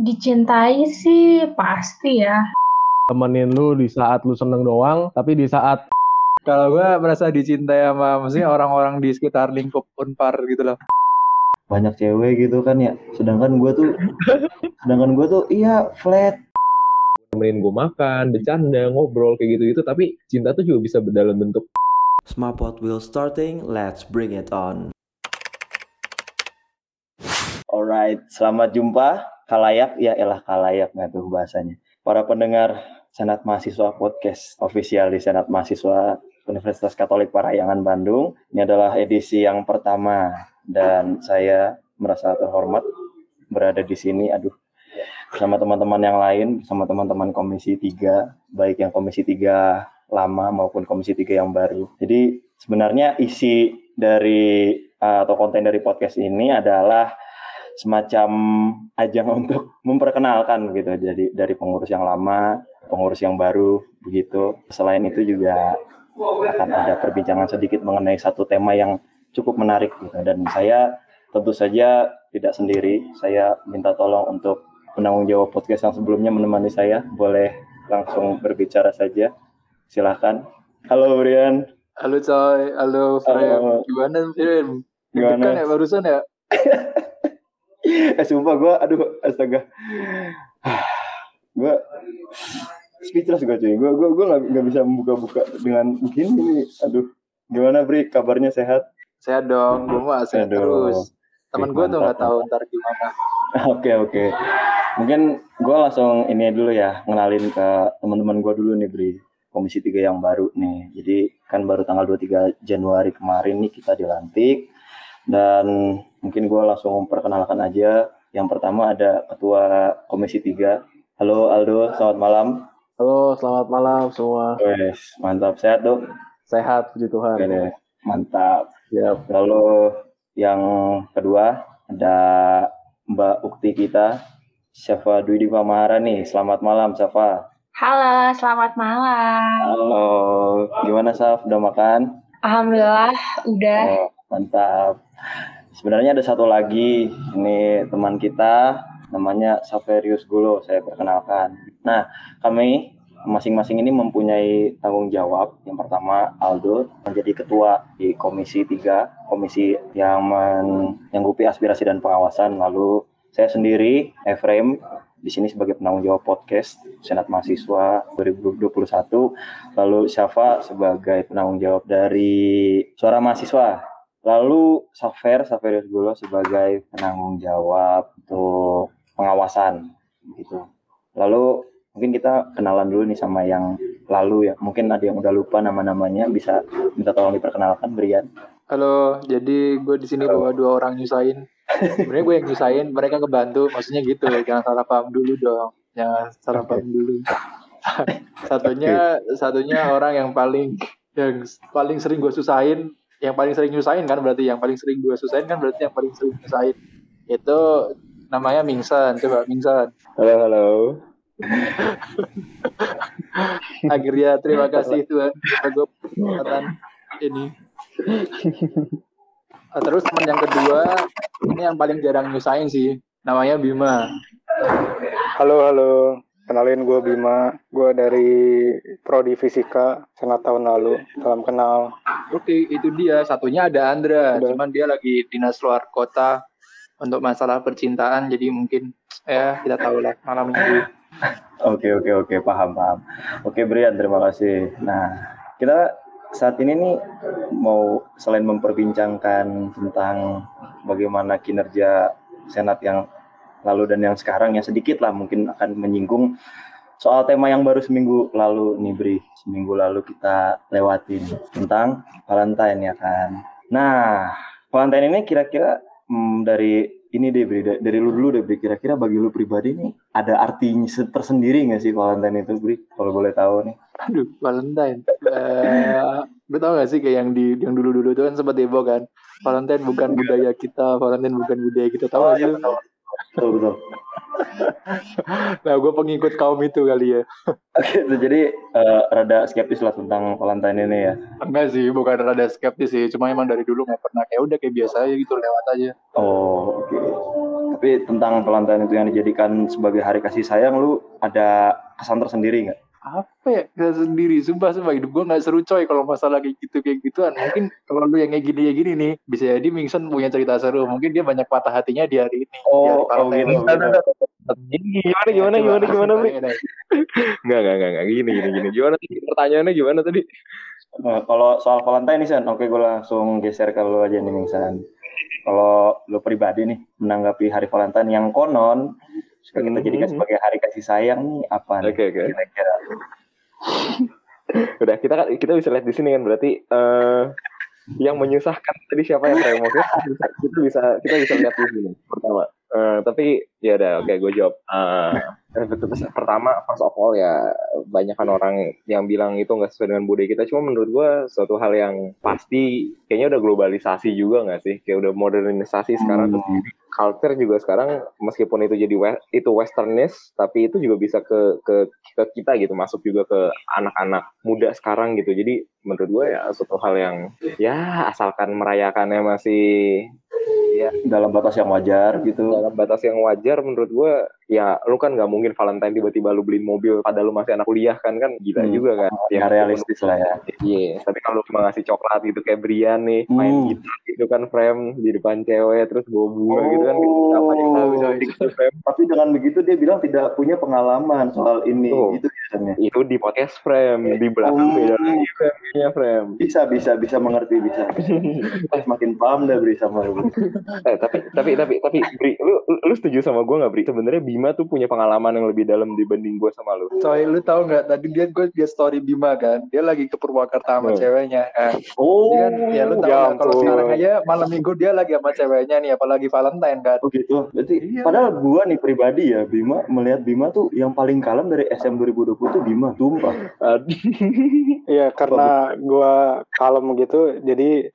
Dicintai sih pasti ya. Temenin lu di saat lu seneng doang, tapi di saat Kalau gue merasa dicintai sama maksudnya orang-orang di sekitar lingkup Unpar gitu loh. banyak cewek gitu kan ya sedangkan gue tuh sedangkan gue tuh iya flat temenin gue makan, bercanda, ngobrol kayak gitu-gitu, tapi cinta tuh juga bisa dalam bentuk Smartpod will starting, let's bring it on. alright selamat jumpa kalayak? Ya elah kalayak nggak tuh bahasanya. Para pendengar Senat Mahasiswa Podcast official di Senat Mahasiswa Universitas Katolik Parahyangan Bandung. Ini adalah edisi yang pertama dan saya merasa terhormat berada di sini. Aduh bersama teman-teman yang lain bersama teman-teman komisi 3 baik yang komisi 3 lama maupun komisi 3 yang baru. Jadi sebenarnya isi dari uh, atau konten dari podcast ini adalah semacam ajang untuk memperkenalkan gitu jadi dari pengurus yang lama pengurus yang baru begitu selain itu juga akan ada perbincangan sedikit mengenai satu tema yang cukup menarik gitu dan saya tentu saja tidak sendiri saya minta tolong untuk penanggung jawab podcast yang sebelumnya menemani saya boleh langsung berbicara saja silahkan halo Brian Halo coy, halo Frem. Halo. Gimana Frem? Gimana? Deg-degan ya barusan ya? eh sumpah gue aduh astaga. Gue speechless gue cuy. Gue gue gue nggak bisa membuka-buka dengan begini ini. Aduh gimana Bri? Kabarnya sehat? Sehat dong, gue mah sehat Aduh. terus. Temen gue tuh nggak tahu ntar gimana. oke oke. Mungkin gue langsung ini dulu ya ngenalin ke teman-teman gue dulu nih Bri. Komisi 3 yang baru nih. Jadi kan baru tanggal 23 Januari kemarin nih kita dilantik. Dan mungkin gue langsung memperkenalkan aja yang pertama ada ketua komisi 3 halo Aldo selamat malam Halo, selamat malam semua. Wes, mantap sehat dong. Sehat, puji Tuhan. Oke deh, mantap. Ya, Lalu yang kedua ada Mbak Ukti kita, Syafa Dwi Diva Maharani. Selamat malam, Syafa. Halo, selamat malam. Halo, gimana Saf? Udah makan? Alhamdulillah udah. Oh, mantap. Sebenarnya ada satu lagi, ini teman kita, namanya Saverius Gulo, saya perkenalkan. Nah, kami masing-masing ini mempunyai tanggung jawab. Yang pertama, Aldo menjadi ketua di Komisi 3, komisi yang menyanggupi aspirasi dan pengawasan. Lalu saya sendiri, Efrem, di sini sebagai penanggung jawab podcast Senat Mahasiswa 2021. Lalu Syafa sebagai penanggung jawab dari Suara Mahasiswa. Lalu Safer, Saverius Gulo sebagai penanggung jawab untuk pengawasan gitu. Lalu mungkin kita kenalan dulu nih sama yang lalu ya. Mungkin ada yang udah lupa nama-namanya bisa minta tolong diperkenalkan Brian. Halo, jadi gue di sini bawa dua orang nyusahin. Sebenarnya gue yang nyusahin, mereka kebantu. Maksudnya gitu, jangan salah paham dulu dong. Jangan salah paham dulu. satunya, satunya orang yang paling yang paling sering gue susahin, yang paling sering nyusahin kan berarti yang paling sering gue susahin kan berarti yang paling sering nyusahin. Itu namanya Mingsan. Coba Mingsan. Halo, halo. Akhirnya terima kasih Tuhan gue ini. Ah, Terus teman yang kedua ini yang paling jarang nyusahin sih, namanya Bima. Halo, halo. Kenalin gue Bima. Gue dari Prodi Fisika senat tahun lalu. Salam kenal. Oke, itu dia. Satunya ada Andra, Ada. cuman dia lagi dinas luar kota untuk masalah percintaan, jadi mungkin ya kita tahu lah malam minggu. Oke oke oke paham paham. Oke Brian terima kasih. Nah kita saat ini nih mau selain memperbincangkan tentang bagaimana kinerja senat yang lalu dan yang sekarang ya sedikit lah mungkin akan menyinggung soal tema yang baru seminggu lalu nih Bri seminggu lalu kita lewatin tentang Valentine ya kan. Nah Valentine ini kira-kira hmm, dari ini deh Bri, da- dari lu dulu deh Bri, kira-kira bagi lu pribadi nih ada artinya se- tersendiri nggak sih Valentine itu Bri? Kalau boleh tahu nih. Aduh, Valentine. Eh, lu tau gak sih kayak yang di yang dulu-dulu itu kan sempat heboh kan. Valentine bukan budaya kita, Valentine bukan budaya kita. Tahu sih lu? Betul betul. Nah, gue pengikut kaum itu kali ya. Oke, jadi eh, rada skeptis lah tentang Valentine ini ya. Enggak sih, bukan rada skeptis sih. Cuma emang dari dulu nggak pernah. Kayak udah kayak biasa aja gitu, lewat aja. Oh, oke. Tapi tentang Valentine itu yang dijadikan sebagai hari kasih sayang, lu ada kesan tersendiri nggak? Apa ya gak sendiri sumpah sumpah hidup gue gak seru coy kalau masalah kayak gitu kayak gituan mungkin kalau lu yang kayak gini kayak gini nih bisa jadi Mingson punya cerita seru mungkin dia banyak patah hatinya di hari ini Oh, di hari oh Valentine gitu, ini. gitu. Gimana gimana Ya, gimana gimana langsung Bri? tanya deh. Enggak enggak enggak enggak gini gini gini. Gimana tadi pertanyaannya gimana tadi? Nah, kalau soal Valentine nih San, oke gue langsung geser ke lu aja nih Mingsan. Kalau lu pribadi nih menanggapi hari Valentine yang konon suka kita jadikan sebagai hari kasih sayang nih apa nih Oke oke. kira-kira? Udah kita kan kita bisa lihat di sini kan berarti eh yang menyusahkan tadi siapa yang? Kita bisa kita bisa kita bisa lihat di sini pertama. Eh, tapi ya udah oke gue jawab. Eh, terus pertama first of all ya banyak kan orang yang bilang itu nggak sesuai dengan budaya kita. Cuma menurut gue suatu hal yang pasti kayaknya udah globalisasi juga nggak sih? Kayak udah modernisasi sekarang Hmm. terus culture juga sekarang meskipun itu jadi we- itu westernist tapi itu juga bisa ke ke ke kita gitu masuk juga ke anak-anak muda sekarang gitu jadi menurut gue ya suatu hal yang ya asalkan merayakannya masih Dalam batas yang wajar gitu. dalam batas yang wajar menurut gue ya lu kan nggak mungkin Valentine tiba-tiba lu beliin mobil padahal lu masih anak kuliah kan kan gila Hmm. juga kan Ya realistis lah ya. Iya, tapi kalau cuma ngasih coklat gitu kayak Brian nih, main Hmm. gitar gitu kan frame di depan cewek terus bawa bunga gitu kan Oh. apa yang tahu gitu frame Tapi dengan begitu dia bilang tidak punya pengalaman soal ini Tuh. gitu biasanya. itu di podcast frame di belakang Oh. beda lagi frame-nya frame Bisa bisa bisa mengerti bisa. Eh, Makin paham dah beri sama lu. eh tapi tapi tapi tapi Bri lu lu, lu setuju sama gue nggak Bri sebenarnya Bima tuh punya pengalaman yang lebih dalam dibanding gue sama lu coy lu tahu nggak tadi dia gue liat story Bima kan dia lagi ke Purwakarta sama Hmm. ceweknya kan Oh, Dia kan, ya lu tahu ya kalau sekarang aja malam minggu dia lagi sama ceweknya nih apalagi Valentine kan Oh gitu. Berarti Iya. padahal gua nih pribadi ya Bima melihat Bima tuh yang paling kalem dari SM 2020 tuh Bima, sumpah. Iya, karena gua kalem gitu, jadi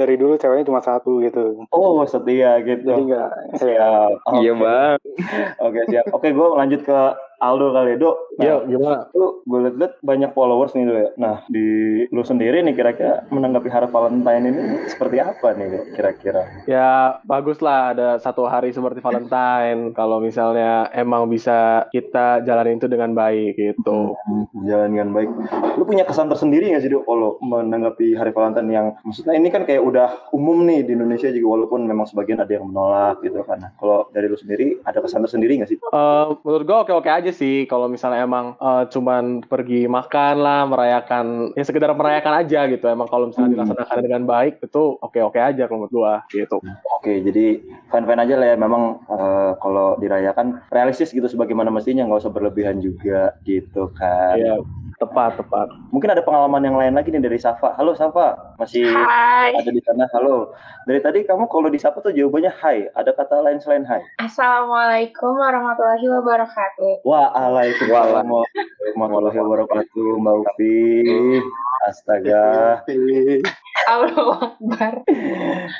dari dulu ceweknya cuma satu gitu. Oh, setia gitu. Jadi nggak, Siap. Iya bang Oke, siap. Oke, gua lanjut ke Aldo kali ya, Dok. Nah, gimana lu gue liat banyak followers nih, Dok ya. Nah, di lu sendiri nih kira-kira menanggapi hari Valentine ini seperti apa nih, Dok, kira-kira? Ya bagus lah ada satu hari seperti Valentine kalau misalnya emang bisa kita jalanin itu dengan baik gitu. Hmm, Jalan dengan baik. Lu punya kesan tersendiri nggak sih, Dok, kalau menanggapi hari Valentine yang maksudnya ini kan kayak udah umum nih di Indonesia juga walaupun memang sebagian ada yang menolak gitu kan. Nah, kalau dari lu sendiri ada kesan tersendiri nggak sih? Eh, menurut gue oke-oke aja sih kalau misalnya emang eh, cuman pergi makan lah merayakan ya sekedar merayakan aja gitu emang kalau misalnya Hmm. dilaksanakan dengan baik itu oke-oke aja kalau menurut gue gitu. Oke, jadi fine-fine aja lah ya. Memang eh, kalau dirayakan realistis gitu sebagaimana mestinya, nggak usah berlebihan juga gitu kan. Iya tepat tepat. Mungkin ada pengalaman yang lain lagi nih dari Safa. Halo Safa, masih Hai. ada di sana? Halo. Dari tadi kamu kalau di Safa tuh jawabannya hai. Ada kata lain selain hai? Assalamualaikum warahmatullahi wabarakatuh. Waalaikumsalam warahmatullahi wabarakatuh, Mbak Ufi. Astaga. Allah Akbar.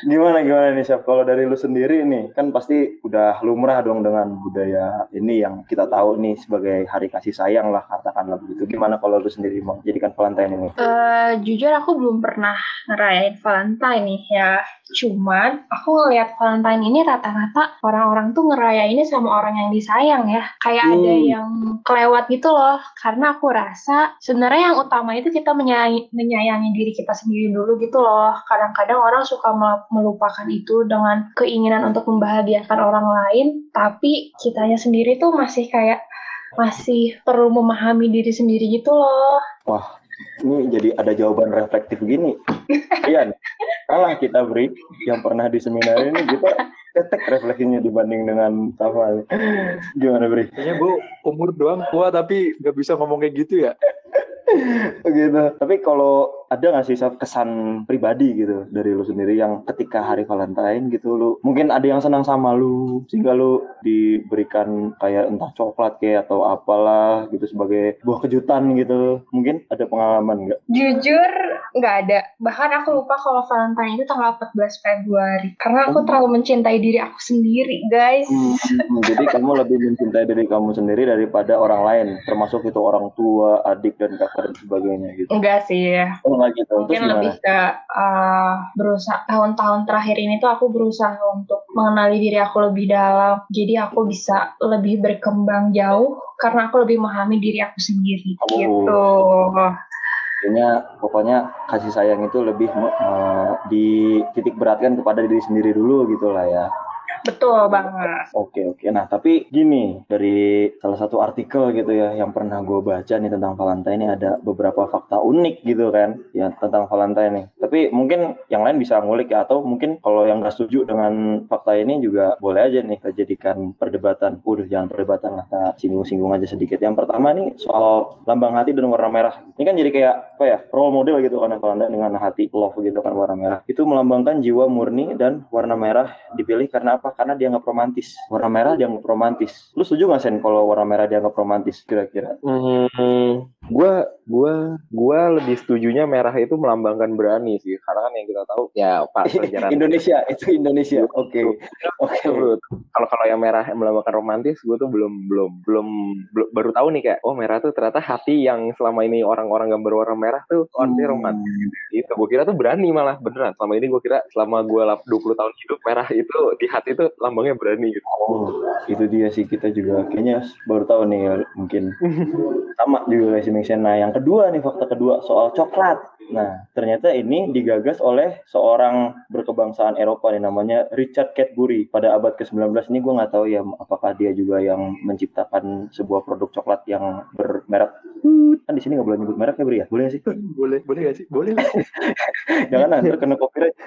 Gimana gimana nih Chef? Kalau dari lu sendiri nih, kan pasti udah lumrah dong dengan budaya ini yang kita tahu nih sebagai hari kasih sayang lah katakanlah begitu. Gimana kalau lu sendiri mau jadikan Valentine ini? Eh, jujur aku belum pernah ngerayain Valentine nih ya. Cuman aku ngelihat Valentine ini rata-rata orang-orang tuh ngerayainnya sama orang yang disayang ya. Kayak ada Hmm. yang kelewat gitu loh. Karena aku rasa sebenarnya yang utama itu kita menyayangi, menyayangi diri kita sendiri dulu gitu loh. Kadang-kadang orang suka mel- melupakan itu dengan keinginan untuk membahagiakan orang lain, tapi kitanya sendiri tuh masih kayak masih perlu memahami diri sendiri gitu loh. Ini jadi ada jawaban reflektif gini. Ian, kalah kita beri yang pernah di seminar ini kita ketek refleksinya dibanding dengan Safa. Gimana beri? kayaknya gue umur doang tua tapi nggak bisa ngomong kayak gitu ya gitu. Tapi kalau ada nggak sih kesan pribadi gitu dari lu sendiri yang ketika hari Valentine gitu lu mungkin ada yang senang sama lu sehingga lu diberikan kayak entah coklat kayak atau apalah gitu sebagai buah kejutan gitu. Mungkin ada pengalaman nggak? Jujur nggak ada. Bahkan aku lupa kalau Valentine itu tanggal 14 Februari. Karena aku Oh. terlalu mencintai diri aku sendiri, guys. Hmm, jadi kamu lebih mencintai diri kamu sendiri daripada orang lain, termasuk itu orang tua, adik dan kakak dan sebagainya gitu. Enggak sih ya. Oh gitu. Terus Mungkin gimana? lebih ke uh, berusaha tahun-tahun terakhir ini tuh aku berusaha untuk mengenali diri aku lebih dalam. Jadi aku bisa lebih berkembang jauh karena aku lebih memahami diri aku sendiri Oh. gitu. Intinya pokoknya kasih sayang itu lebih eh, dititik beratkan kepada diri sendiri dulu gitu lah ya. Betul banget. Oke oke. Nah tapi gini dari salah satu artikel gitu ya yang pernah gue baca nih tentang Valentine ini ada beberapa fakta unik gitu kan ya tentang Valentine nih. Tapi mungkin yang lain bisa ngulik ya atau mungkin kalau yang nggak setuju dengan fakta ini juga boleh aja nih kita jadikan perdebatan. Udah jangan perdebatan lah, kita singgung-singgung aja sedikit. Yang pertama nih soal lambang hati dan warna merah. Ini kan jadi kayak apa ya role model gitu kan Valentine dengan hati love gitu kan warna merah. Itu melambangkan jiwa murni dan warna merah dipilih karena apa? Karena dianggap romantis. Warna merah dianggap romantis. Lu setuju nggak Sen kalau warna merah dianggap romantis kira-kira? Hmm, gua gua gua lebih setujunya merah itu melambangkan berani sih karena kan yang kita tahu ya pak Indonesia itu Indonesia. Oke. Oke. Bro, kalau kalau yang merah yang melambangkan romantis gue tuh belum belum belum baru tahu nih kayak oh merah tuh ternyata hati yang selama ini orang-orang gambar warna merah tuh artinya romantis gitu gue kira tuh berani malah beneran selama ini gue kira selama gue 20 tahun hidup merah itu di hati tuh lambangnya berani gitu Oh, itu dia sih kita juga kayaknya baru tahu nih mungkin sama juga kayak si. Nah, yang kedua nih fakta kedua soal coklat. Nah, ternyata ini digagas oleh seorang berkebangsaan Eropa nih namanya Richard Cadbury pada abad ke-19 ini gue nggak tahu ya apakah dia juga yang menciptakan sebuah produk coklat yang bermerek kan di sini nggak boleh nyebut merek ya Bri ya? Boleh nggak sih? Boleh boleh gak sih? Boleh lah. Jangan nanti kena copyright.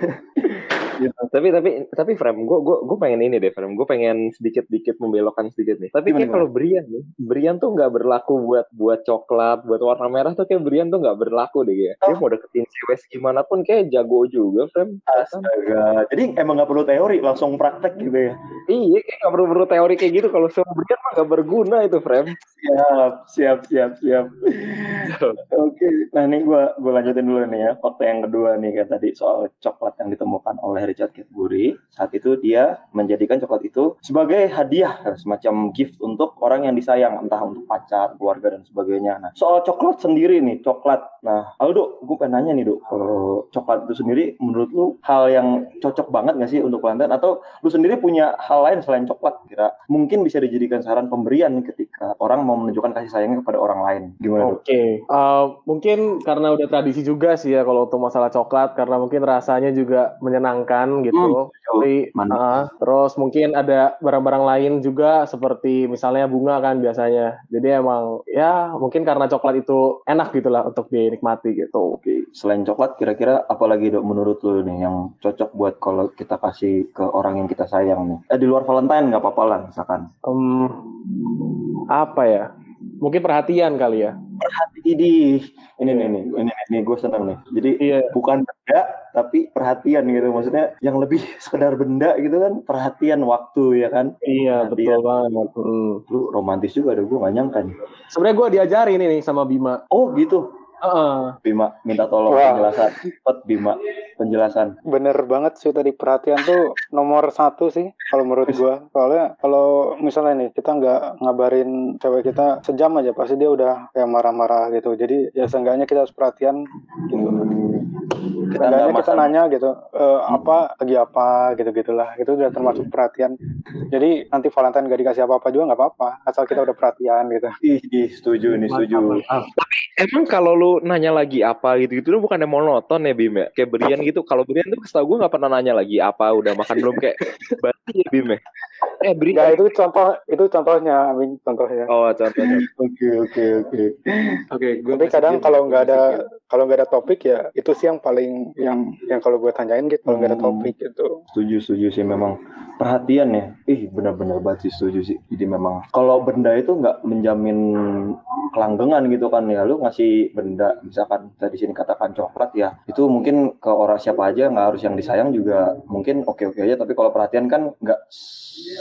Tapi tapi tapi frame gue gue gue pengen ini deh frame gue pengen sedikit sedikit membelokkan sedikit nih. Tapi Gimana, kayak kalau Brian nih Brian tuh nggak berlaku buat buat coklat buat warna merah tuh kayak Brian tuh nggak berlaku deh ya dia mau deketin cewek gimana pun kayak jago juga frame Astaga. jadi emang nggak perlu teori langsung praktek gitu ya? Iya kayak nggak perlu perlu teori kayak gitu. Kalau sama Brian mah nggak berguna itu frame Siap, siap, siap, siap. Oke, nah ini gue gua lanjutin dulu nih ya. Fakta yang kedua nih kayak tadi soal coklat yang ditemukan oleh Richard Cadbury. Saat itu dia menjadikan coklat itu sebagai hadiah, semacam gift untuk orang yang disayang, entah untuk pacar, keluarga dan sebagainya. Nah, soal coklat sendiri nih, coklat. Nah, Aldo, gue pengen nanya nih, Dok. Kalau coklat itu sendiri, menurut lu hal yang cocok banget gak sih untuk Valentine? Atau lu sendiri punya hal lain selain coklat? Kira mungkin bisa dijadikan saran pemberian ketika orang mau menunjukkan kasih sayangnya kepada orang lain. Gimana? Oke, Eh, mungkin karena udah tradisi juga sih ya kalau untuk masalah coklat karena mungkin rasanya juga menyenangkan gitu. Tapi Mantap. ah, terus mungkin ada barang-barang lain juga seperti misalnya bunga kan biasanya. Jadi emang ya mungkin karena coklat itu enak gitulah untuk dinikmati gitu. Oke, selain coklat, kira-kira apa lagi dok menurut lu nih yang cocok buat kalau kita kasih ke orang yang kita sayang nih? Eh di luar Valentine nggak apa-apa lah misalkan. Em, apa ya? Mungkin perhatian kali ya. Ini, ini nih, nih, ini, nih, nih gue seneng nih. Jadi Iya. bukan benda, tapi perhatian gitu. Maksudnya yang lebih sekedar benda gitu kan, perhatian waktu ya kan. Iya, Perhatian. betul banget. Mm. Lu romantis juga deh, gue gak nyangka nih. Sebenarnya gue diajarin ini nih sama Bima. Oh gitu, Bima minta tolong Wah. penjelasan. Cepet Bima, penjelasan. Bener banget sih tadi perhatian tuh nomor satu sih kalau menurut gua. Soalnya kalau misalnya nih kita nggak ngabarin cewek kita sejam aja pasti dia udah kayak marah-marah gitu. Jadi ya seenggaknya kita harus perhatian gitu. Kita kita masalah. nanya gitu "Eh, apa lagi apa gitu gitulah. Itu udah termasuk perhatian. Jadi nanti Valentine gak dikasih apa-apa juga nggak apa-apa asal kita udah perhatian gitu. Ih, ih, setuju nih, setuju. Emang kalau lu nanya lagi apa gitu gitu lu bukannya monoton ya Bim ya? Kayak Brian gitu. Kalau Brian tuh setahu gue nggak pernah nanya lagi apa udah makan belum kayak berarti ya Bim ya. Eh Brian. Nggak, itu contoh itu contohnya, Amin contohnya. Oh contohnya. Oke, oke, oke. oke gue Tapi kadang kalau nggak ada kalau nggak ada topik ya itu sih yang paling yang yang kalau gue tanyain gitu kalau nggak ada Hmm. topik gitu. Setuju, setuju sih memang perhatian ya. Ih, benar-benar banget sih setuju sih. Jadi memang kalau benda itu nggak menjamin kelanggengan gitu kan ya. Lu ngasih benda, misalkan kita di sini katakan coklat ya, itu mungkin ke orang siapa aja nggak harus yang disayang juga mungkin oke-oke aja. Tapi kalau perhatian kan nggak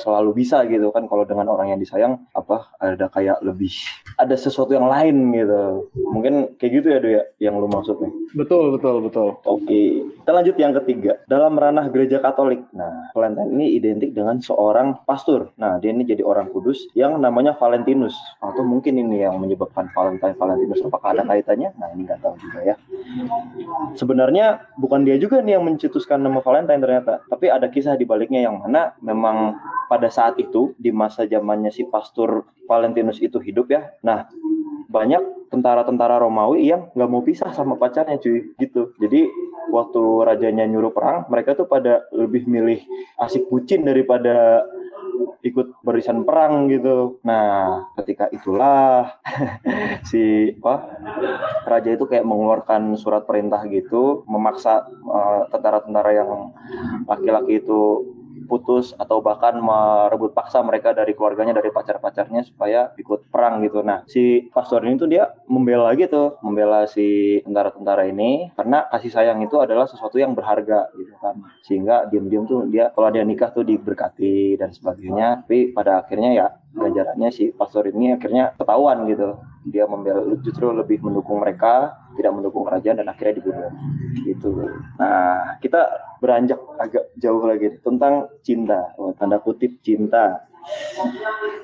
selalu bisa gitu kan. Kalau dengan orang yang disayang apa ada kayak lebih ada sesuatu yang lain gitu. Mungkin kayak gitu ya, Do ya, yang lu maksud nih. Betul, betul, betul. Oke, Kita lanjut yang ketiga. Dalam ranah gereja Katolik. Nah, Valentine ini identik dengan seorang pastor. Nah, dia ini jadi orang kudus yang namanya Valentinus. Atau mungkin ini yang menyebabkan Valentine Valentinus. Apakah ada kaitannya? Nah, ini nggak tahu juga ya. Sebenarnya bukan dia juga nih yang mencetuskan nama Valentine ternyata. Tapi ada kisah di baliknya yang mana memang pada saat itu di masa zamannya si pastor Valentinus itu hidup ya. Nah, banyak tentara-tentara Romawi yang nggak mau pisah sama pacarnya cuy gitu. Jadi waktu rajanya nyuruh perang, mereka tuh pada lebih milih asik bucin daripada ikut barisan perang gitu. Nah, ketika itulah si apa raja itu kayak mengeluarkan surat perintah gitu, memaksa eh, tentara-tentara yang laki-laki itu putus atau bahkan merebut paksa mereka dari keluarganya dari pacar-pacarnya supaya ikut perang gitu. Nah, si pastor ini tuh dia membela gitu, membela si tentara-tentara ini karena kasih sayang itu adalah sesuatu yang berharga gitu kan. Sehingga diam-diam tuh dia kalau dia nikah tuh diberkati dan sebagainya. Tapi pada akhirnya ya ganjarannya si pastor ini akhirnya ketahuan gitu. Dia membela justru lebih mendukung mereka, tidak mendukung kerajaan dan akhirnya dibunuh. Gitu. Nah, kita beranjak agak jauh lagi tentang cinta, oh, tanda kutip cinta.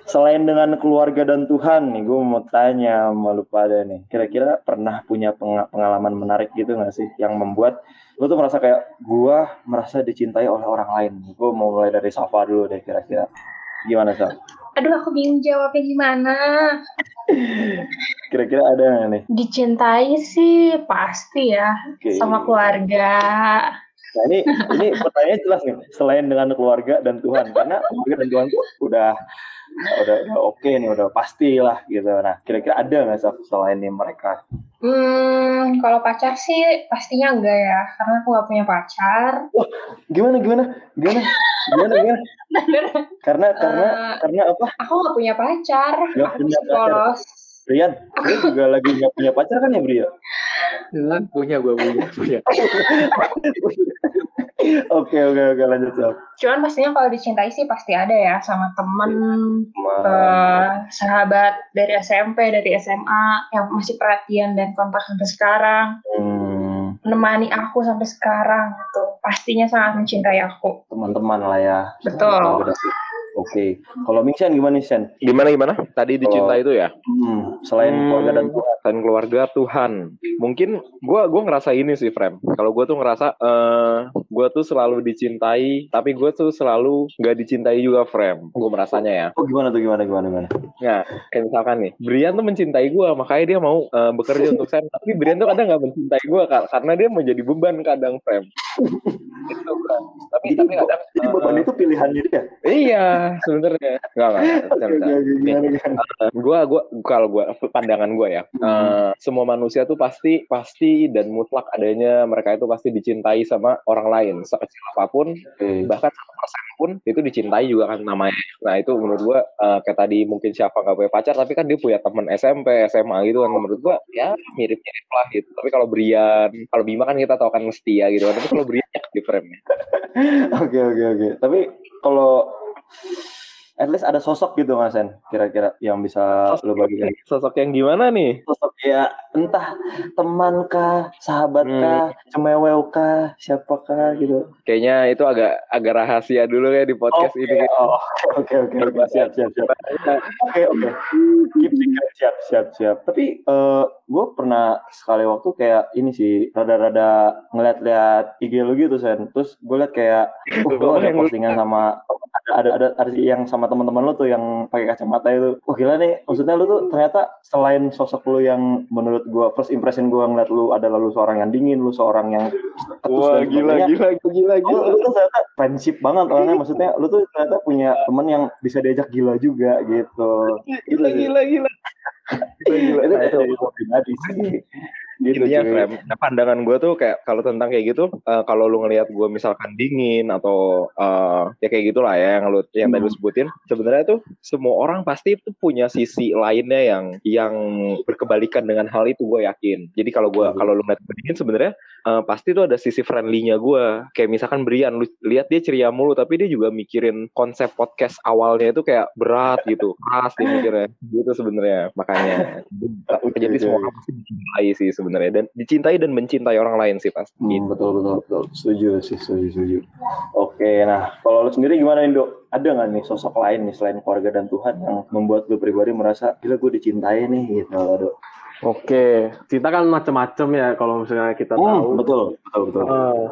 Selain dengan keluarga dan Tuhan nih, gue mau tanya sama lu pada nih. Kira-kira pernah punya penga- pengalaman menarik gitu gak sih? Yang membuat lu tuh merasa kayak gue merasa dicintai oleh orang lain. Gue mau mulai dari Safa dulu deh kira-kira. Gimana Saf? Aduh, aku bingung jawabnya gimana. Kira-kira ada nggak nih? Dicintai sih pasti ya, Oke. sama keluarga. Nah ini ini pertanyaannya jelas nih. Selain dengan keluarga dan Tuhan, karena keluarga dan Tuhan tuh udah udah, udah oke nih, udah pasti lah gitu. Nah kira-kira ada nggak Saf, selain nih mereka? Hmm, kalau pacar sih pastinya enggak ya, karena aku nggak punya pacar. Gimana gimana gimana gimana gimana? Karena karena Eh, karena apa? Aku nggak punya pacar, Nggak aku punya pacar. Brian, lu juga lagi nggak punya pacar kan ya Brian? punya gue punya punya. Oke oke oke lanjut Saf. Cuman pastinya kalau dicintai sih pasti ada ya sama temen, eh, sahabat dari SMP, dari SMA yang masih perhatian dan kontak sampai sekarang, Hmm, menemani aku sampai sekarang gitu. Pastinya sangat mencintai aku. teman-teman lah ya. Betul. Oke, kalau Mingxian gimana Sen? Gimana gimana? Tadi dicinta itu ya? Hmm, selain Hmm. keluarga dan Tuhan. dan keluarga Tuhan. Mungkin gua gua ngerasa ini sih, Frem. Kalau gua tuh ngerasa eh gua tuh selalu dicintai, tapi gua tuh selalu nggak dicintai juga, Frem. Gua merasanya ya. Oh gimana tuh gimana gimana gimana? Nah, kayak misalkan nih, Brian tuh mencintai gua, makanya dia mau eh, bekerja untuk saya. Tapi Brian tuh kadang nggak mencintai gua Kak, karena dia mau jadi beban kadang, Frem. Gitu, Frem. Tapi Jadi, tapi kadang jadi beban itu pilihannya dia. Iya, sebenarnya. Enggak. Bentar, bentar. Gimana gimana? gua gua kalau gua pandangan gua ya eh, semua manusia tuh pasti pasti dan mutlak adanya mereka itu pasti dicintai sama orang lain sekecil apa pun Oke. bahkan satu persen pun itu dicintai juga kan namanya nah itu menurut gua eh, kayak tadi mungkin siapa nggak punya pacar tapi kan dia punya teman SMP SMA gitu kan menurut gua ya mirip-mirip lah gitu tapi kalau Brian kalau Bima kan kita tahu kan setia gitu kan tapi kalau Brian ya di frame Oke oke oke. Tapi kalau at least ada sosok gitu Mas Sen, kira-kira yang bisa lo bagikan. sosok yang gimana nih Sosok ya entah teman kah, sahabat kah, cemewel kah, siapakah gitu. kayaknya itu agak agak rahasia dulu ya di podcast Oke, ini oh, Oke oke oke siap siap siap. Oke oke. Keep secret siap siap siap. Tapi eh gue pernah sekali waktu kayak ini sih rada-rada ngeliat-liat IG lu gitu sen. Terus gue liat kayak oh, lu ada postingan sama ada ada ada yang sama teman-teman lu tuh yang pakai kacamata itu. Wah gila nih. Maksudnya lu tuh ternyata selain sosok lu yang menurut gue first impression gue ngeliat lu adalah lu seorang yang dingin, lu seorang yang ketus Wah dan gila sebagainya. gila gila Lu, gila. lu tuh ternyata friendship banget orangnya maksudnya lu tuh ternyata punya temen yang bisa diajak gila juga gitu gitu Gila sih. gila gila. Gila gila. itu Nah, itu pribadi sih gitu intinya. Frem, nah, pandangan gue tuh kayak kalau tentang kayak gitu eh, kalau lu ngelihat gue misalkan dingin atau eh, ya kayak gitulah ya yang lu yang tadi lu sebutin sebenarnya tuh semua orang pasti tuh punya sisi lainnya yang yang berkebalikan dengan hal itu gue yakin. Jadi kalau gue Hmm. kalau lu ngeliat gue dingin sebenarnya eh, pasti tuh ada sisi friendly-nya gue kayak misalkan Brian lu lihat dia ceria mulu tapi dia juga mikirin konsep podcast awalnya itu kayak berat gitu keras dia mikirnya. Gitu sebenarnya makanya. Jadi semua orang pasti sih sebenarnya sebenarnya dan dicintai dan mencintai orang lain sih pasti. Hmm, betul betul betul. Setuju sih, setuju setuju. Oke, nah kalau lu sendiri gimana nih dok? Ada nggak nih sosok lain nih selain keluarga dan Tuhan yang membuat lu pribadi merasa gila gue dicintai nih gitu dok? Oke, cinta kan macam-macam ya kalau misalnya kita Hmm, tahu. betul betul betul. Eh,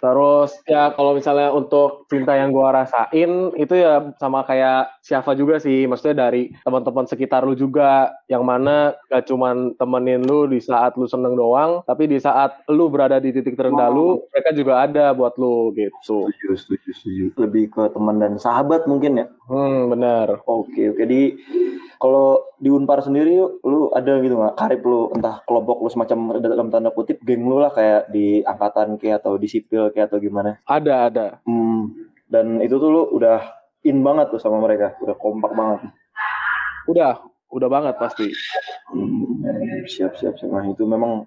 terus ya kalau misalnya untuk cinta yang gua rasain itu ya sama kayak siapa juga sih, maksudnya dari teman-teman sekitar lu juga, yang mana gak cuman temenin lu di saat lu seneng doang, tapi di saat lu berada di titik terendah lu, mereka juga ada buat lu gitu. Setuju setuju setuju. Lebih ke teman dan sahabat mungkin ya. Hmm, benar. Oke oke di kalau di Unpar sendiri lu ada gitu nggak karib lu entah kelompok lu semacam dalam tanda kutip geng lu lah kayak di angkatan kayak atau di sipil kayak atau gimana? Ada, ada. Hmm, dan itu tuh lu udah in banget tuh sama mereka, udah kompak banget. Udah, udah banget pasti. Hmm, siap siap siap. Nah itu memang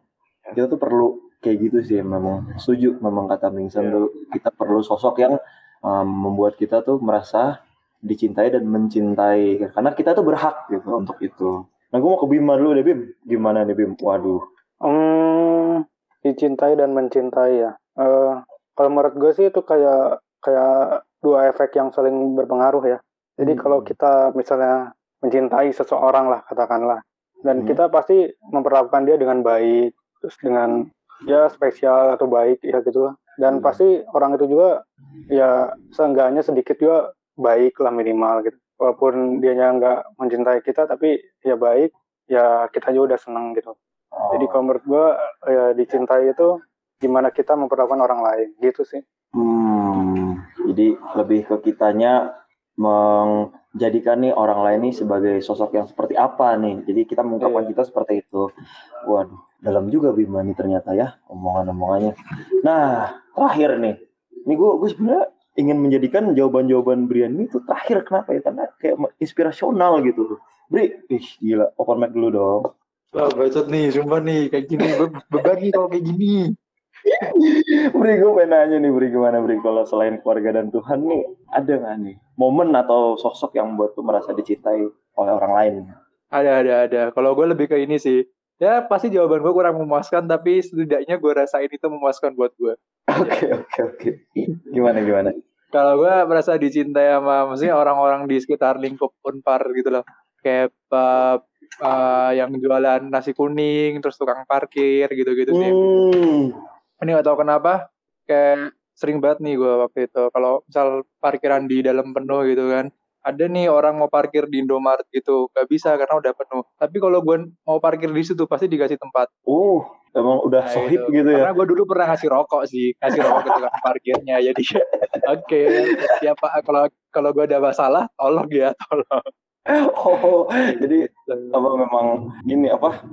kita tuh perlu kayak gitu sih memang setuju memang kata Mingsan tuh kita perlu sosok yang um, membuat kita tuh merasa dicintai dan mencintai karena kita tuh berhak gitu untuk itu. Nah gue mau ke Bima dulu deh Bim, gimana nih Bim? Waduh. Hmm, dicintai dan mencintai ya. Eh, kalau menurut gue sih itu kayak kayak dua efek yang saling berpengaruh ya. Jadi Hmm. kalau kita misalnya mencintai seseorang lah katakanlah, dan Hmm. kita pasti memperlakukan dia dengan baik, terus dengan ya spesial atau baik ya gitulah. Dan Hmm. pasti orang itu juga ya seenggaknya sedikit juga baik lah minimal gitu. Walaupun dianya nggak mencintai kita, tapi ya baik, ya kita juga udah seneng gitu. Jadi Oh. kalau menurut gua ya dicintai itu gimana kita memperlakukan orang lain gitu sih. Hmm, jadi lebih ke kitanya menjadikan nih orang lain nih sebagai sosok yang seperti apa nih. Jadi kita mengungkapkan Iya. kita seperti itu. Waduh, dalam juga Bima nih ternyata ya omongan-omongannya. Nah, terakhir nih. Ini gue gue sebenarnya ingin menjadikan jawaban-jawaban Brian ini tuh terakhir kenapa ya? Karena kayak inspirasional gitu. Bri, ih gila, open mic dulu dong. Wah, bacot nih, sumpah nih, kayak gini, be- beban nih kalau kayak gini. Bri, gue pengen nanya nih, Bri, gimana Bri? Kalau selain keluarga dan Tuhan nih, ada nggak nih momen atau sosok yang buat tuh merasa dicintai oleh orang lain? Ada, ada, ada. Kalau gue lebih ke ini sih. Ya, pasti jawaban gue kurang memuaskan, tapi setidaknya gue rasain itu memuaskan buat gue. Oke, oke, oke. Gimana, gimana? Kalau gue merasa dicintai sama, maksudnya orang-orang di sekitar lingkup Unpar gitu loh. Kayak eh, eh, yang jualan nasi kuning, terus tukang parkir gitu-gitu sih. Hmm. Ini gak tahu kenapa, kayak sering banget nih gue waktu itu. Kalau misal parkiran di dalam penuh gitu kan, ada nih orang mau parkir di Indomaret gitu, gak bisa karena udah penuh. Tapi kalau gue mau parkir di situ pasti dikasih tempat. Uh, emang udah Nah, sohib itu. gitu ya? Karena gue dulu pernah ngasih rokok sih, ngasih rokok ke tukang parkirnya. Jadi oke, siapa kalau kalau gue ada masalah, tolong ya, tolong. Oh, jadi apa memang gini apa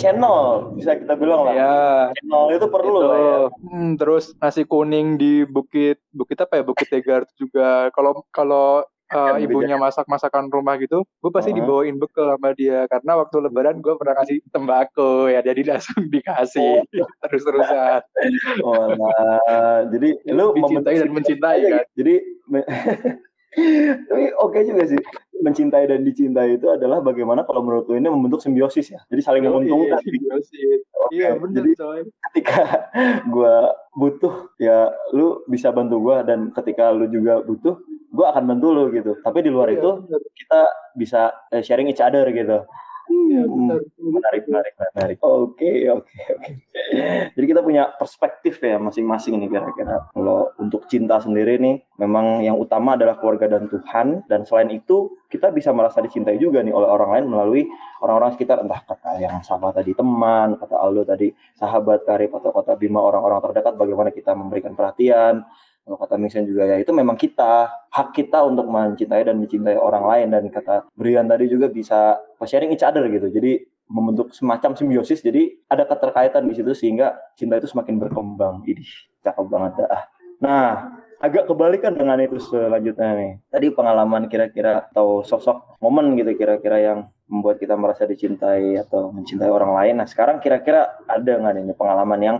channel bisa kita bilang lah. Ya, Channel itu perlu itu. lah ya. Hmm, terus nasi kuning di bukit bukit apa ya bukit Tegar itu juga. Kalau kalau uh, ibunya masak masakan rumah gitu, gue pasti Uh-huh. dibawain bekal sama dia karena waktu lebaran gue pernah kasih tembakau ya, jadi langsung dikasih terus terusan. Oh, nah, jadi lu Dicintai dan mencintai kan. Jadi me- tapi oke juga sih mencintai dan dicintai itu adalah bagaimana kalau menurut lu ini membentuk simbiosis ya. Jadi saling menguntungkan. Iya, Oke, Iya bener Jadi coy. ketika gua butuh ya lu bisa bantu gua dan ketika lu juga butuh gua akan bantu lu gitu. Tapi di luar Iya, itu bener. kita bisa eh, sharing each other gitu. Bener. menarik, menarik, menarik. Oke, oke, oke. Jadi kita punya perspektif ya masing-masing nih kira-kira. Kalau untuk cinta sendiri nih, memang yang utama adalah keluarga dan Tuhan. Dan selain itu, kita bisa merasa dicintai juga nih oleh orang lain melalui orang-orang sekitar. Entah kata yang sama tadi teman, kata Aldo tadi sahabat karib atau kata Bima orang-orang terdekat. Bagaimana kita memberikan perhatian. Kalau kata Mixen juga ya itu memang kita hak kita untuk mencintai dan mencintai orang lain dan kata Brian tadi juga bisa sharing each other gitu. Jadi membentuk semacam simbiosis. Jadi ada keterkaitan di situ sehingga cinta itu semakin berkembang. Ini cakep banget dah. Nah, agak kebalikan dengan itu selanjutnya nih. Tadi pengalaman kira-kira atau sosok momen gitu kira-kira yang membuat kita merasa dicintai atau mencintai orang lain. Nah, sekarang kira-kira ada nggak nih pengalaman yang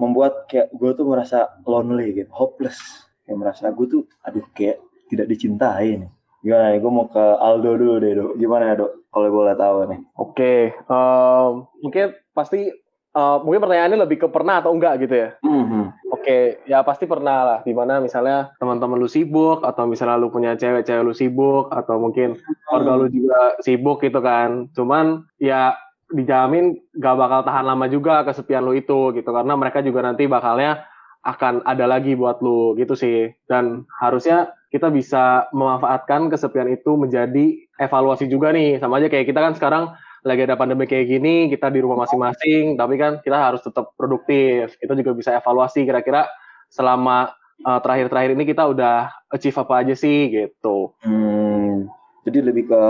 membuat kayak gue tuh merasa lonely gitu, hopeless. Kayak merasa gue tuh aduh kayak tidak dicintai nih. Gimana nih? Gue mau ke Aldo dulu deh, Dok. Gimana ya, Dok? Kalau boleh tahu nih. Oke, em, mungkin pasti eh, mungkin pertanyaannya lebih ke pernah atau enggak gitu ya. Mhm. Oke, ya pasti pernah lah. Di mana misalnya teman-teman lu sibuk, atau misalnya lu punya cewek-cewek lu sibuk, atau mungkin keluarga lu juga sibuk gitu kan. Cuman ya dijamin gak bakal tahan lama juga kesepian lu itu gitu. Karena mereka juga nanti bakalnya akan ada lagi buat lu gitu sih. Dan harusnya kita bisa memanfaatkan kesepian itu menjadi evaluasi juga nih. Sama aja kayak kita kan sekarang lagi ada pandemi kayak gini, kita di rumah masing-masing, tapi kan kita harus tetap produktif. Kita juga bisa evaluasi kira-kira selama uh, terakhir-terakhir ini kita udah achieve apa aja sih gitu. Hmm, jadi lebih ke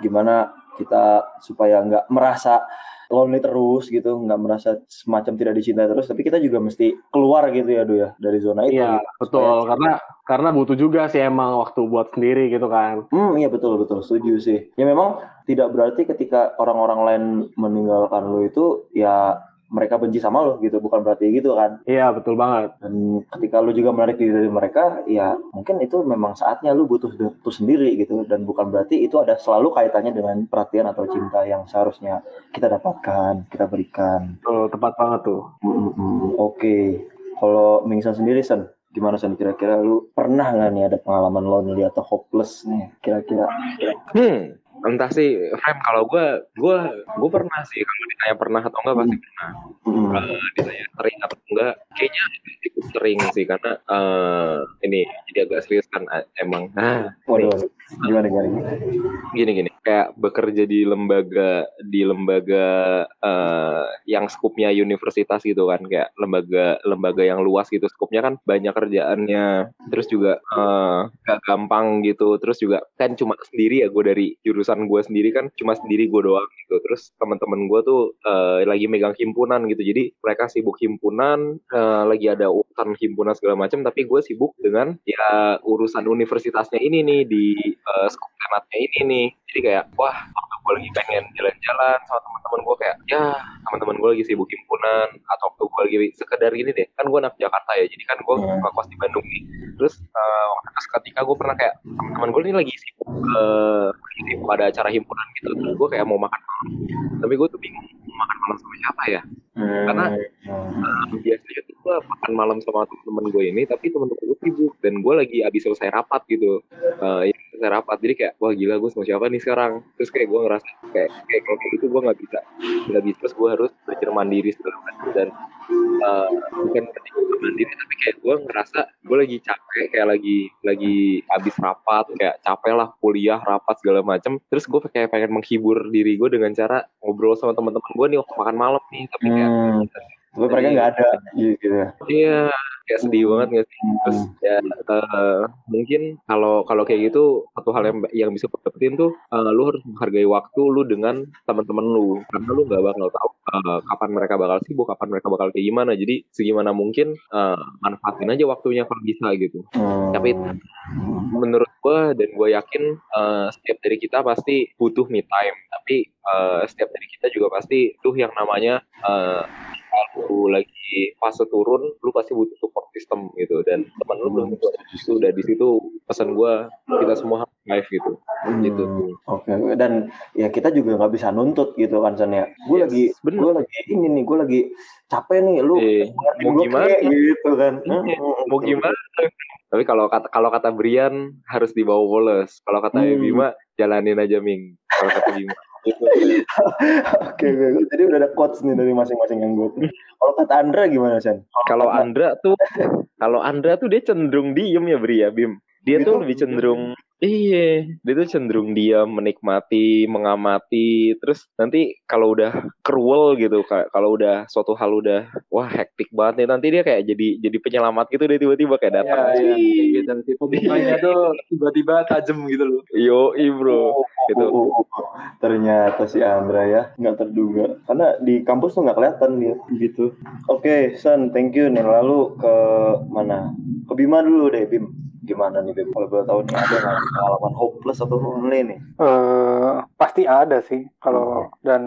gimana kita supaya nggak merasa lonely terus gitu, nggak merasa semacam tidak dicintai terus, tapi kita juga mesti keluar gitu ya, Do ya, dari zona itu. Iya, gitu. betul. Supaya- Karena karena butuh juga sih emang waktu buat sendiri gitu kan. Hmm, iya betul betul setuju sih. Ya memang tidak berarti ketika orang-orang lain meninggalkan lu itu ya mereka benci sama lu gitu, bukan berarti gitu kan. Iya, betul banget. Dan ketika lu juga menarik diri dari mereka, ya mungkin itu memang saatnya lu butuh butuh sendiri gitu dan bukan berarti itu ada selalu kaitannya dengan perhatian atau cinta yang seharusnya kita dapatkan, kita berikan. Betul, tepat banget tuh. Mm-mm. Oke, kalau Mingsan sendiri Sen, gimana Sen? Kira-kira lu pernah nggak nih ada pengalaman lonely atau hopeless nih? Kira-kira? Hmm, entah sih, Frame kalau gue, gue, gue pernah sih kalau ditanya pernah atau enggak pasti pernah. Mm-mm. Eh, ditanya sering atau enggak, kayaknya cukup sering sih karena eh ini jadi agak serius kan eh, emang. Ah, Waduh, waduh. gimana gimana? gini gini, kayak bekerja di lembaga di lembaga eh yang skupnya universitas gitu kan, kayak lembaga lembaga yang luas gitu, skupnya kan banyak kerjaannya, terus juga eh gak gampang gitu, terus juga kan cuma sendiri ya gue dari jurusan gue sendiri kan cuma sendiri gue doang gitu, terus teman-teman gue tuh eh, lagi megang himpunan gitu, jadi mereka sibuk himpunan, eh, lagi ada urusan himpunan segala macam, tapi gue sibuk dengan ya urusan universitasnya ini nih di eh, skup senatnya ini nih, jadi kayak wah waktu gue lagi pengen jalan-jalan sama teman-teman gue kayak ya teman-teman gue lagi sibuk himpunan. Atau waktu gue lagi sekedar gini deh. Kan gue anak Jakarta ya jadi kan gue Hmm. ngekos di Bandung nih terus eh, waktu itu ketika gue pernah kayak teman-teman gue ini lagi sibuk sibuk pada acara himpunan gitu terus gue kayak mau makan malam. Tapi gue tuh bingung mau makan malam sama siapa ya. Karena- Hmm. biasanya tuh gue makan malam sama temen gue ini tapi temen-temen gue sibuk dan gue lagi abis selesai rapat gitu. Eh ya, selesai rapat. Jadi kayak wah gila gue sama siapa nih sekarang? Terus kayak gue ngerasa kayak kayak kalau kayak gitu gue nggak bisa nggak bisa. Terus gue harus belajar mandiri segala macam dan eh, bukan ketika gue mandiri tapi kayak gue ngerasa gue lagi capek kayak lagi lagi abis rapat kayak capek lah kuliah rapat segala macam terus gue kayak pengen menghibur diri gue dengan cara ngobrol sama teman-teman gue nih waktu makan malam nih tapi kayak Hmm. Tapi mereka nggak ada gitu ya. Iya, kayak sedih banget nggak sih? Terus ya eh, mungkin kalau kalau kayak gitu satu hal yang yang bisa dapetin tuh eh, lu harus menghargai waktu lu dengan teman-teman lu karena lu nggak bakal tahu eh, kapan mereka bakal sibuk, kapan mereka bakal kayak gimana. Jadi segimana mungkin eh, manfaatin aja waktunya kalau bisa gitu. Hmm. Tapi menurut gue dan gue yakin eh, setiap dari kita pasti butuh me time tapi eh, setiap dari kita juga pasti tuh yang namanya eh, kalau lagi fase turun lu pasti butuh support system gitu. Dan teman lu belum tentu ada di situ dan di situ pesan gue kita semua live gitu gitu. Hmm, Oke, dan ya kita juga nggak bisa nuntut gitu kan San ya. Gue Yes, lagi, gue lagi ini nih, gue lagi capek nih, lu Eh, mau gimana? kek, gitu kan. Hmm, mau gimana? tapi kalau kata kalau kata Brian harus dibawa polos kalau kata Hmm. Bima jalanin aja Ming. Kalau kata Bima gitu Oke, oke, oke. jadi udah ada quotes nih dari masing-masing yang gue. Kalau kata Andra gimana San? kalau Andra tuh kalau Andra tuh dia cenderung diem ya Bri ya Bim dia Gitu? tuh lebih cenderung iya dia tuh cenderung diam menikmati mengamati terus nanti kalau udah cruel gitu kalau udah suatu hal udah wah hektik banget nih nanti dia kayak jadi jadi penyelamat gitu dia tiba-tiba kayak datang Iya, iya. "Cii." Gitu. Tipe mukanya tuh tiba-tiba tajam gitu loh. yo bro gitu Oh, oh, oh. Ternyata si Andra ya nggak terduga karena di kampus tuh nggak kelihatan dia gitu. Oke, San, thank you nih. Lalu ke mana? Ke Bima dulu deh, Bim. Gimana nih, Bim? Kalau boleh tahu nih ada nggak pengalaman hopeless atau lonely nih? Eh, pasti ada sih kalau dan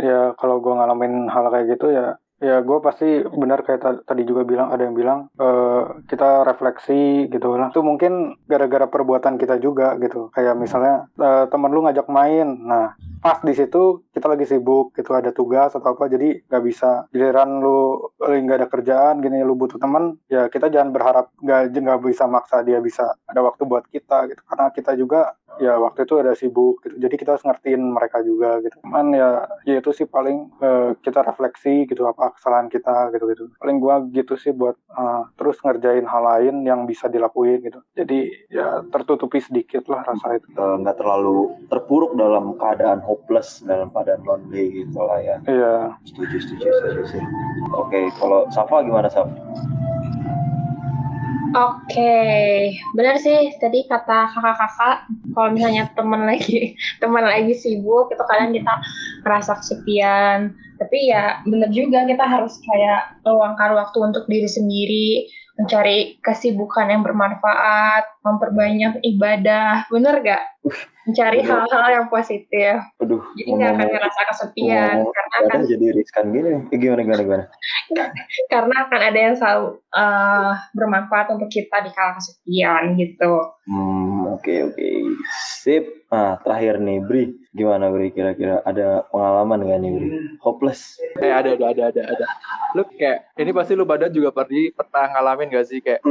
ya kalau gue ngalamin hal kayak gitu ya ya gue pasti benar kayak ta- tadi juga bilang ada yang bilang eh, kita refleksi gitu. Lah itu mungkin gara-gara perbuatan kita juga gitu. Kayak misalnya eh, temen lu ngajak main. Nah pas di situ kita lagi sibuk gitu ada tugas atau apa jadi nggak bisa. Giliran lu nggak ada kerjaan gini lu butuh teman ya kita jangan berharap nggak nggak bisa maksa dia bisa ada waktu buat kita gitu. Karena kita juga ya waktu itu ada sibuk gitu. Jadi kita harus ngertiin mereka juga gitu. Cuman ya ya itu sih paling eh, kita refleksi gitu apa kesalahan kita gitu gitu. Paling gua gitu sih buat eh, terus ngerjain hal lain yang bisa dilakuin gitu. Jadi ya tertutupi sedikit lah rasa itu. Eh, nggak terlalu terpuruk dalam keadaan hopeless dalam keadaan lonely gitu lah ya. Iya. Setuju setuju setuju sih. Oke kalau Safa gimana Saf Oke, benar sih tadi kata kakak-kakak kalau misalnya teman lagi teman lagi sibuk itu kadang kita merasa kesepian. Tapi ya benar juga kita harus kayak meluangkan waktu untuk diri sendiri, mencari kesibukan yang bermanfaat, memperbanyak ibadah. Bener gak? Mencari hal-hal yang positif. aduh Jadi nggak akan ngerasa kesepian ngomong karena ibadah kan jadi riskan gini eh, gimana gimana gimana karena akan ada yang selalu eh, bermanfaat untuk kita di kala kesepian gitu. Hmm, oke oke. Sip. Nah, terakhir nih, Bri. Gimana, Bri? Kira-kira ada pengalaman nggak nih, Bri? Hopeless. Eh ada ada ada ada ada. Lu kayak ini pasti lu badan juga pernah pernah ngalamin gak sih kayak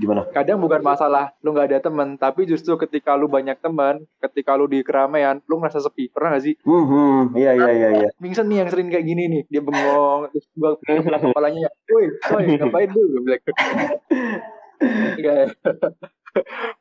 Gimana? kadang bukan masalah lu nggak ada temen tapi justru ketika lu banyak temen ketika lu di keramaian lu ngerasa sepi. Pernah gak sih? Hmm, hmm, iya iya iya iya. Mingsen nih yang sering kayak gini nih. Dia bengong terus gua kepalanya woi woi ngapain lu? Gua bilang. Enggak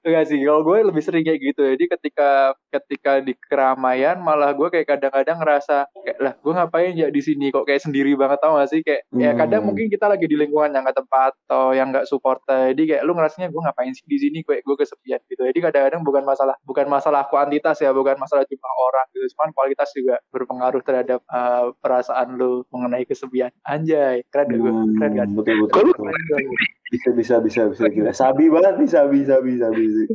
enggak sih kalau gue lebih sering kayak gitu jadi ketika ketika di keramaian malah gue kayak kadang-kadang ngerasa kayak lah gue ngapain ya di sini? Kok kayak sendiri banget tau gak sih? Kayak ya kadang Hmm. mungkin kita lagi di lingkungan yang gak tepat atau yang gak support jadi kayak lu ngerasanya gue ngapain sih di sini? Kayak gue kesepian? Gitu. Jadi kadang-kadang bukan masalah bukan masalah kuantitas ya bukan masalah jumlah orang gitu. Cuman kualitas juga berpengaruh terhadap uh, perasaan lu mengenai kesepian. Anjay keren gak gue keren kan Hmm, betul betul. betul. Bisa bisa bisa bisa gila. Sabi banget nih sabi sabi sabi sih.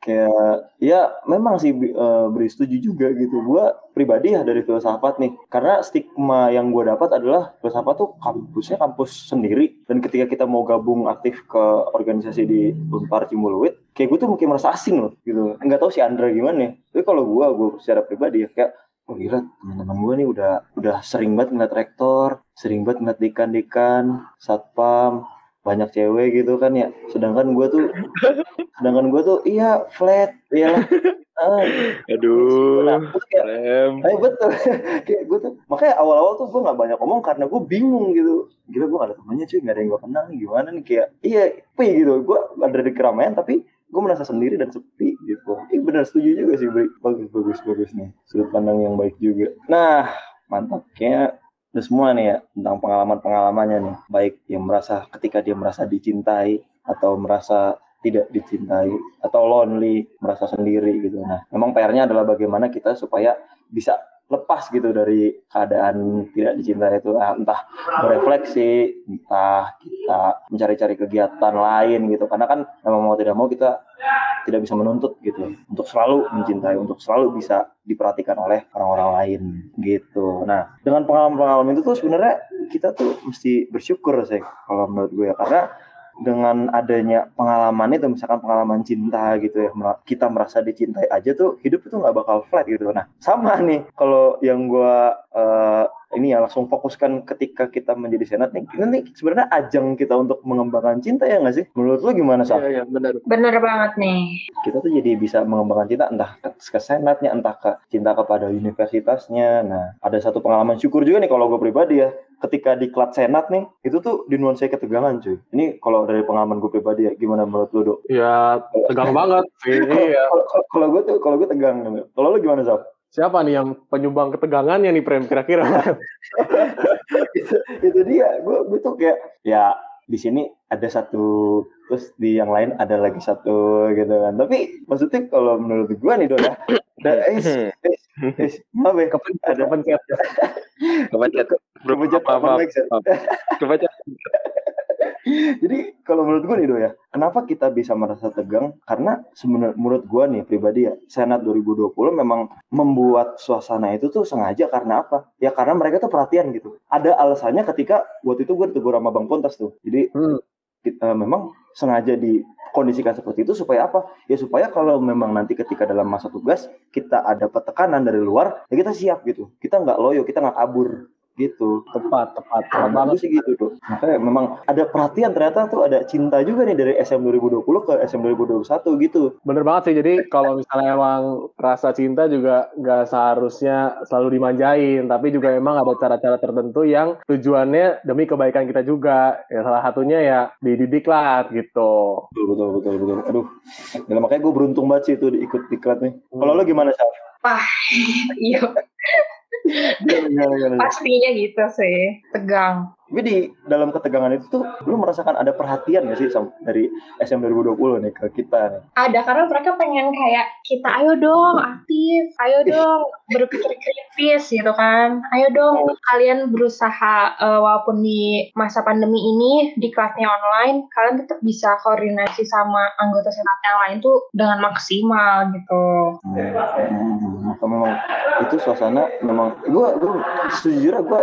Kayak ya memang sih Bri- eh, Bri setuju juga gitu. Gua pribadi ya dari filsafat nih. Karena stigma yang gue dapat adalah filsafat tuh kampusnya kampus sendiri dan ketika kita mau gabung aktif ke organisasi di Unpar Cimuluwit, kayak gue tuh mungkin merasa asing loh gitu. Enggak tahu si Andra gimana ya. Tapi kalau gua gue secara pribadi ya kayak Oh gila teman-teman gue nih udah udah sering banget ngeliat rektor, sering banget ngeliat dekan-dekan, satpam, banyak cewek gitu kan ya. Sedangkan gue tuh, sedangkan gue tuh iya flat, iya lah. Ah, Aduh, nah, kayak. Eh betul, kayak gue tuh makanya awal-awal tuh gue nggak banyak ngomong karena gue bingung gitu. Gila gue gak ada temannya cuy, gak ada yang gue kenal gimana nih kayak iya, pi gitu. Gue ada di keramaian tapi gue merasa sendiri dan sepi gitu. Ih benar setuju juga sih. Bagus, bagus, bagus nih. Sudut pandang yang baik juga. Nah, mantap. Udah semua nih ya tentang pengalaman-pengalamannya nih. Baik yang merasa ketika dia merasa dicintai atau merasa tidak dicintai atau lonely, merasa sendiri gitu. Nah, memang PR-nya adalah bagaimana kita supaya bisa lepas gitu dari keadaan tidak dicintai itu Ah, entah berefleksi, entah kita mencari-cari kegiatan lain gitu. Karena kan memang mau tidak mau kita tidak bisa menuntut gitu. Untuk selalu mencintai, untuk selalu bisa diperhatikan oleh orang-orang lain gitu. Nah, dengan pengalaman-pengalaman itu tuh sebenarnya kita tuh mesti bersyukur sih kalau menurut gue ya. Karena dengan adanya pengalaman itu misalkan pengalaman cinta gitu ya kita merasa dicintai aja tuh hidup itu nggak bakal flat gitu. Nah sama nih kalau yang gua eh, ini ya langsung fokuskan ketika kita menjadi senat nih ini sebenarnya ajang kita untuk mengembangkan cinta ya nggak sih menurut lu gimana sih iya iya benar Bener banget nih. kita tuh jadi bisa mengembangkan cinta entah ke, ke senatnya entah ke cinta kepada universitasnya nah ada satu pengalaman syukur juga nih kalau gue pribadi ya ketika di klat senat nih itu tuh dinuansai ketegangan cuy ini kalau dari pengalaman gue pribadi ya gimana menurut lu dok Ya tegang banget sih. Iya. kalau gue tuh kalau gue tegang gitu. kalau lu gimana Zab? Siapa nih yang penyumbang ketegangannya nih Prem kira-kira? itu, itu dia gue gue tuh kayak ya di sini ada satu terus di yang lain ada lagi satu gitu kan tapi maksudnya kalau menurut gue nih dok ya ada is is is apa ya? Kepencet, ada. Kebaca. Kepencet Maaf, maaf, mic, Seth. maaf. Kebaca. Jadi kalau menurut gue nih Do ya, kenapa kita bisa merasa tegang? Karena sebenarnya menurut gue nih pribadi ya, Senat 2020 memang membuat suasana itu tuh sengaja karena apa? Ya karena mereka tuh perhatian gitu. Ada alasannya ketika waktu itu gue ditegur sama Bang Pontas tuh. Jadi Hmm. kita memang sengaja dikondisikan seperti itu supaya apa? Ya supaya kalau memang nanti ketika dalam masa tugas kita ada tekanan dari luar, ya kita siap gitu. Kita nggak loyo, kita nggak kabur gitu. tepat tepat tepat Nah, banget sih gitu tuh. Makanya memang ada perhatian ternyata tuh ada cinta juga nih dari SM 2020 ke SM 2021 gitu. bener banget sih jadi kalau misalnya emang rasa cinta juga nggak seharusnya selalu dimanjain tapi juga emang ada cara-cara tertentu yang tujuannya demi kebaikan kita juga ya salah satunya ya dididik lah gitu Betul betul betul betul. Aduh. Ya, makanya gue beruntung banget sih itu diikut diklat nih. Kalau lo gimana, Syaf? Iya, Gimana, gimana? Pastinya gitu sih. Tegang. Tapi di dalam ketegangan itu tuh lu merasakan ada perhatian gak sih dari SM 2020 nih ke kita nih? Ada karena mereka pengen kayak kita ayo dong aktif, ayo dong berpikir kritis gitu kan. Ayo dong kalian berusaha eh, walaupun di masa pandemi ini di kelasnya online, kalian tetap bisa koordinasi sama anggota senat yang lain tuh dengan maksimal gitu. Hmm, memang itu suasana memang gue gue sejujurnya gue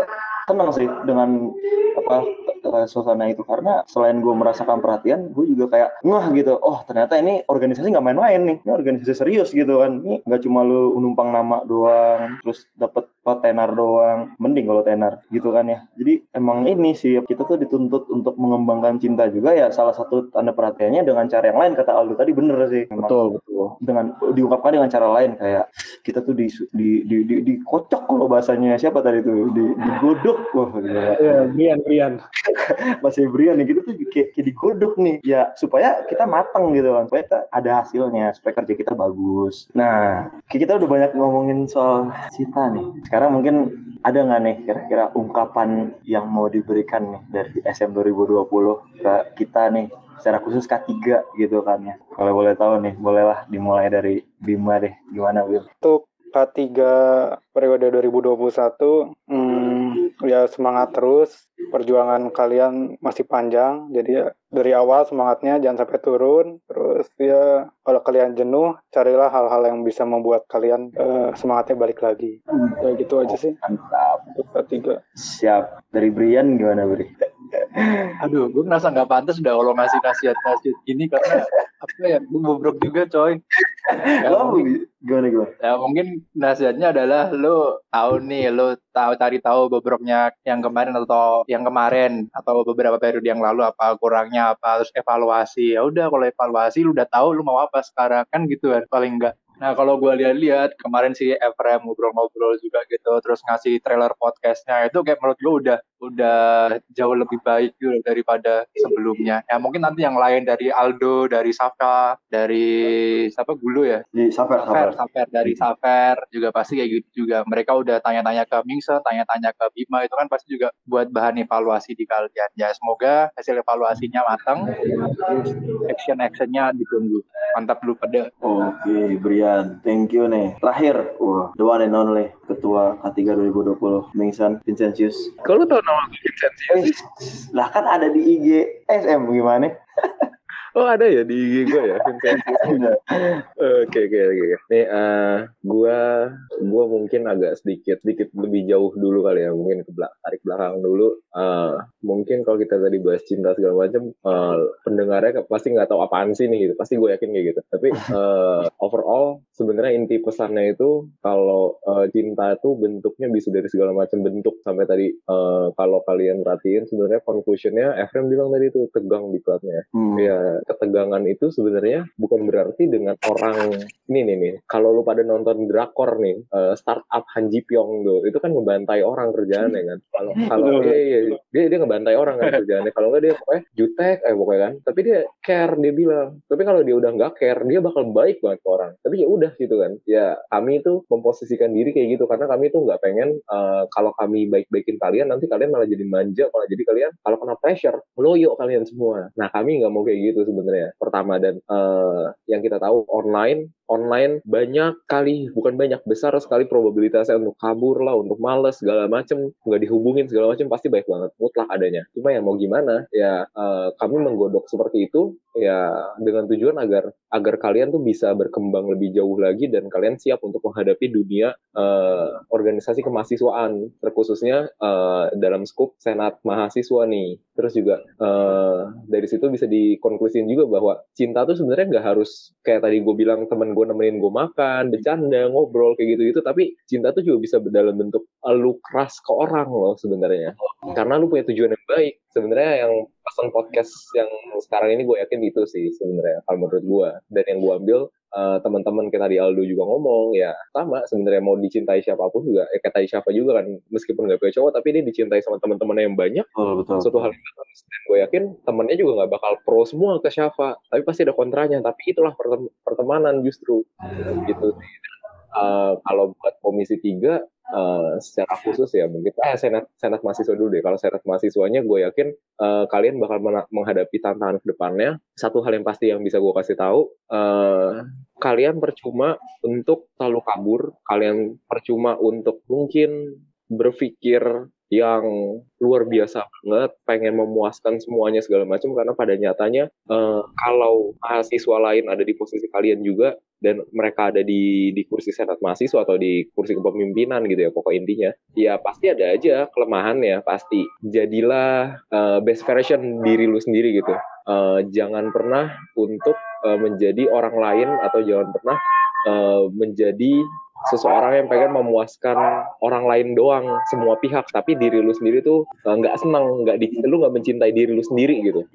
tenang sih dengan apa eh, suasana itu. Karena selain gue merasakan perhatian gue juga kayak ngah gitu. Oh ternyata ini organisasi nggak main-main nih. Ini organisasi serius gitu kan. Ini nggak cuma lu numpang nama doang terus dapet tenar doang. Mending kalau tenar gitu kan ya. Jadi emang ini sih kita tuh dituntut untuk mengembangkan cinta juga ya. Salah satu tanda perhatiannya dengan cara yang lain. Kata Aldo tadi bener sih. Memang betul betul. dengan diungkapkan dengan cara lain. Kayak kita tuh di di di, di, dikocok kalau bahasanya siapa tadi tuh? Di digodok wah gila. Iya, Brian Brian. Bahasa Brian nih gitu tuh kayak, kayak digodok nih. Ya supaya kita matang gitu kan. Supaya kita ada hasilnya supaya kerja kita bagus. Nah kita udah banyak ngomongin soal cinta nih. Sekarang mungkin ada nggak nih kira-kira ungkapan yang mau diberikan nih dari SM 2020 ke kita nih? Secara khusus K3 gitu kan ya. Kalau boleh tahu nih bolehlah dimulai dari Bima deh. Gimana Bim? Untuk K3 periode 2021, hmm, ya semangat terus. Perjuangan kalian masih panjang, jadi ya dari awal semangatnya jangan sampai turun. Terus ya kalau kalian jenuh, carilah hal-hal yang bisa membuat kalian eh, semangatnya balik lagi. Ya gitu aja sih mantap K3. siap dari Brian gimana Bri Aduh, gue ngerasa nggak pantas udah kalau ngasih nasihat-nasihat gini karena apa ya, gue bobrok juga coy. Ya, Lo mungkin, gimana gimana ya mungkin nasihatnya adalah lo tahu nih, lo tahu cari tahu bobroknya yang kemarin atau yang kemarin atau beberapa periode yang lalu apa kurangnya apa terus evaluasi. Ya udah kalau evaluasi lu udah tahu lu mau apa sekarang kan gitu kan paling enggak. Nah kalau gue lihat-lihat kemarin si Efrem ngobrol-ngobrol juga gitu, terus ngasih trailer podcastnya itu kayak menurut gue udah udah jauh lebih baik gitu daripada sebelumnya. Ya mungkin nanti yang lain dari Aldo, dari Safa, dari siapa Gulu ya, di Safer Safer, Safer dari Safer juga pasti kayak gitu juga. Mereka udah tanya-tanya ke Mingse, tanya-tanya ke Bima itu kan pasti juga buat bahan evaluasi di kalian. Ya semoga hasil evaluasinya matang, terus action-actionnya ditunggu. Mantap dulu pada. Oke, Brian, thank you nih. Terakhir, wah, the one and only Ketua K3 2020, Mingsan Vincentius. Kalau tau nama Vincentius? Lah kan ada di IG SM gimana? Oh ada ya di IG gue ya. Oke oke oke. Nih eh gua gua mungkin agak sedikit sedikit lebih jauh dulu kali ya mungkin ke belak tarik belakang dulu. Eh mungkin kalau kita tadi bahas cinta segala macam eh, pendengarnya pasti nggak tahu apaan sih nih gitu. Pasti gue yakin kayak gitu. Tapi eh, overall sebenarnya inti pesannya itu kalau eh, cinta itu bentuknya bisa dari segala macam bentuk sampai tadi eh, kalau kalian perhatiin sebenarnya conclusionnya Efrem bilang tadi itu tegang di kelasnya. Hmm. Ya, ketegangan itu sebenarnya bukan berarti dengan orang ini nih nih. Kalau lu pada nonton drakor nih, eh, startup Han Ji Pyong tuh, itu kan ngebantai orang kerjaannya kan. Kalau kalau iya, iya, dia dia ngebantai orang kan kerjaannya. Kalau nggak dia pokoknya jutek eh pokoknya kan. Tapi dia care dia bilang. Tapi kalau dia udah nggak care, dia bakal baik banget ke orang. Tapi ya udah gitu kan. Ya kami itu memposisikan diri kayak gitu karena kami tuh nggak pengen eh, kalau kami baik-baikin kalian nanti kalian malah jadi manja, malah jadi kalian kalau kena pressure loyo kalian semua. Nah kami nggak mau kayak gitu sebenarnya. Pertama dan eh, yang kita tahu online online banyak kali bukan banyak besar sekali probabilitasnya untuk kabur lah untuk males segala macem nggak dihubungin segala macem pasti baik banget mutlak adanya cuma ya mau gimana ya eh, kami menggodok seperti itu ya dengan tujuan agar agar kalian tuh bisa berkembang lebih jauh lagi dan kalian siap untuk menghadapi dunia uh, organisasi kemahasiswaan terkhususnya uh, dalam skup senat mahasiswa nih. Terus juga uh, dari situ bisa dikonklusin juga bahwa cinta tuh sebenarnya nggak harus kayak tadi gue bilang temen gue nemenin gue makan bercanda ngobrol kayak gitu gitu tapi cinta tuh juga bisa dalam bentuk lu keras ke orang loh sebenarnya. Karena lu punya tujuan yang baik sebenarnya yang pesan podcast yang sekarang ini gue yakin itu sih sebenarnya kalau menurut gue. Dan yang gue ambil uh, teman-teman kita di Aldo juga ngomong ya sama sebenarnya mau dicintai siapa pun juga eh kata siapa juga kan meskipun gak punya cowok tapi dia dicintai sama teman-teman yang banyak. Betul, betul. suatu hal yang dan gue yakin temennya juga nggak bakal pro semua ke siapa tapi pasti ada kontranya tapi itulah pertemanan justru. Gitu uh, kalau buat komisi tiga uh, secara khusus ya mungkin eh senat senat mahasiswa dulu deh. Kalau senat mahasiswanya gue yakin uh, kalian bakal menghadapi tantangan ke depannya. Satu hal yang pasti yang bisa gue kasih tahu uh, kalian percuma untuk selalu kabur. Kalian percuma untuk mungkin berpikir yang luar biasa banget, pengen memuaskan semuanya segala macam karena pada nyatanya uh, kalau mahasiswa lain ada di posisi kalian juga dan mereka ada di di kursi senat mahasiswa atau di kursi kepemimpinan gitu ya pokok intinya ya pasti ada aja kelemahan ya pasti. Jadilah uh, best version diri lu sendiri gitu. Uh, jangan pernah untuk uh, menjadi orang lain atau jangan pernah uh, menjadi seseorang yang pengen memuaskan orang lain doang semua pihak tapi diri lu sendiri tuh eh, nggak uh, senang nggak lu nggak mencintai diri lu sendiri gitu.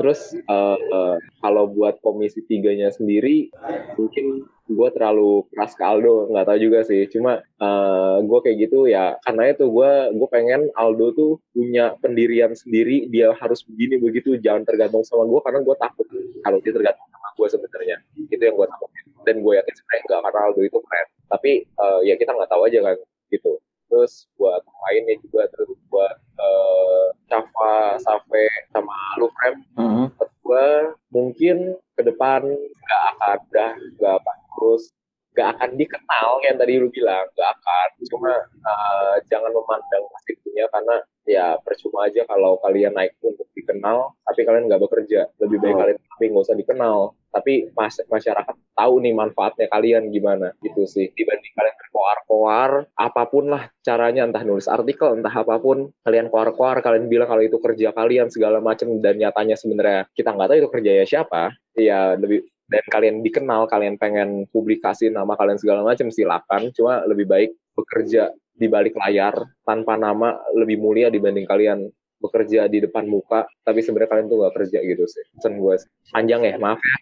Terus uh, uh, kalau buat komisi tiganya sendiri mungkin gue terlalu keras ke Aldo nggak tahu juga sih. Cuma uh, gue kayak gitu ya karena itu gue gue pengen Aldo tuh punya pendirian sendiri dia harus begini begitu jangan tergantung sama gue karena gue takut kalau dia tergantung gue sebenarnya. Itu yang gue takut dan gue yakin sebenarnya enggak karena Aldo itu keren. Tapi uh, ya kita nggak tahu aja kan gitu. Terus buat lainnya juga terus buat uh, Chava, Save, sama Lufrem uh -huh. gue mungkin ke depan nggak akan udah nggak akan terus nggak akan dikenal yang tadi lu bilang nggak akan. Cuma uh, jangan memandang pasti punya karena ya percuma aja kalau kalian naik untuk dikenal tapi kalian nggak bekerja. Lebih baik oh. kalian tapi nggak usah dikenal tapi mas masyarakat tahu nih manfaatnya kalian gimana gitu sih. Dibanding kalian berkoar-koar apa pun lah caranya entah nulis artikel entah apa pun kalian koar-koar kalian bilang kalau itu kerja kalian segala macam dan nyatanya sebenarnya kita nggak tahu itu kerja ya siapa. Ya lebih dan kalian dikenal kalian pengen publikasi nama kalian segala macam silakan. Cuma lebih baik bekerja di balik layar tanpa nama lebih mulia dibanding kalian bekerja di depan muka tapi sebenarnya kalian tuh gak kerja gitu sih. Pesan gue panjang ya maaf. Ya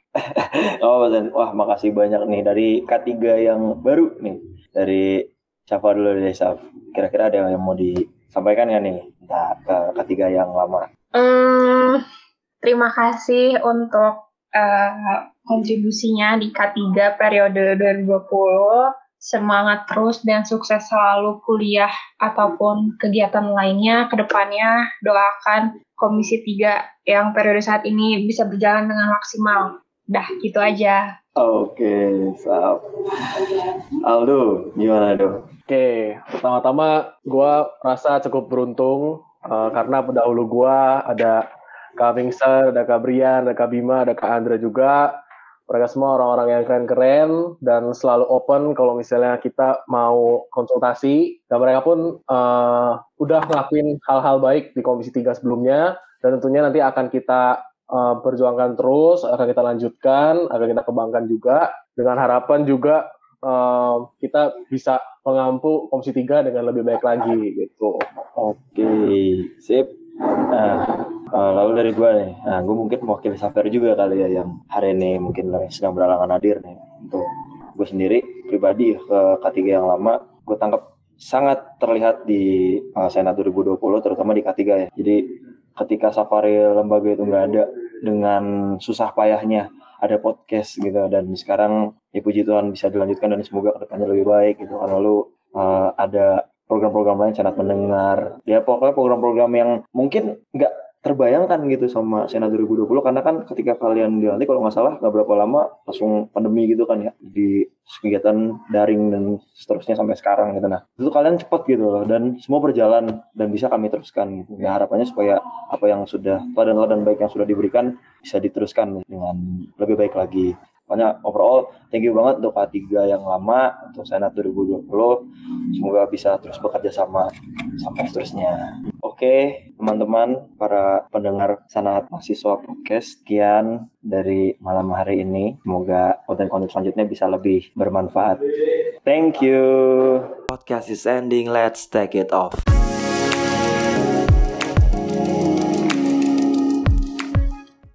oh dan wah makasih banyak nih. Dari K3 yang baru nih. Dari siapa dulu deh Saf. Kira-kira ada yang mau disampaikan ya nih? Nah, ke K3 yang lama. Hmm, terima kasih untuk uh, kontribusinya di K3 periode 2020 semangat terus dan sukses selalu kuliah ataupun kegiatan lainnya ke depannya. Doakan Komisi 3 yang periode saat ini bisa berjalan dengan maksimal. Dah, gitu aja. Oke, siap. Aldo, gimana do? Oke, pertama-tama gue rasa cukup beruntung uh, karena pendahulu gue ada Kak Mingser, ada Kak Brian, ada Kak Bima, ada Kak Andra juga mereka semua orang-orang yang keren-keren dan selalu open kalau misalnya kita mau konsultasi dan mereka pun uh, udah ngelakuin hal-hal baik di Komisi 3 sebelumnya dan tentunya nanti akan kita uh, perjuangkan terus, akan kita lanjutkan, akan kita kembangkan juga dengan harapan juga uh, kita bisa mengampu Komisi 3 dengan lebih baik lagi gitu. Oke, sip. Nah, Uh, lalu dari gue nih, nah gue mungkin mewakili Safer juga kali ya yang hari ini mungkin sedang beralangan hadir nih. Untuk gue sendiri pribadi ke K3 yang lama gue tangkap sangat terlihat di uh, Senat 2020 terutama di K3 ya. Jadi ketika safari lembaga itu nggak ada dengan susah payahnya ada podcast gitu dan sekarang ya puji Tuhan bisa dilanjutkan dan semoga ke depannya lebih baik gitu karena lu uh, ada program-program lain sangat mendengar. Ya pokoknya program-program yang mungkin nggak terbayangkan gitu sama Sena 2020 karena kan ketika kalian dilantik kalau nggak salah nggak berapa lama langsung pandemi gitu kan ya di kegiatan daring dan seterusnya sampai sekarang gitu. Nah itu kalian cepat gitu loh dan semua berjalan dan bisa kami teruskan gitu. Ya harapannya supaya apa yang sudah teladan-teladan baik yang sudah diberikan bisa diteruskan dengan lebih baik lagi Makanya overall thank you banget untuk K3 yang lama untuk Senat 2020 semoga bisa terus bekerja sama sampai seterusnya. Oke teman-teman para pendengar Sanat Mahasiswa Podcast sekian dari malam hari ini. Semoga konten-konten selanjutnya bisa lebih bermanfaat. Thank you. Podcast is ending, let's take it off.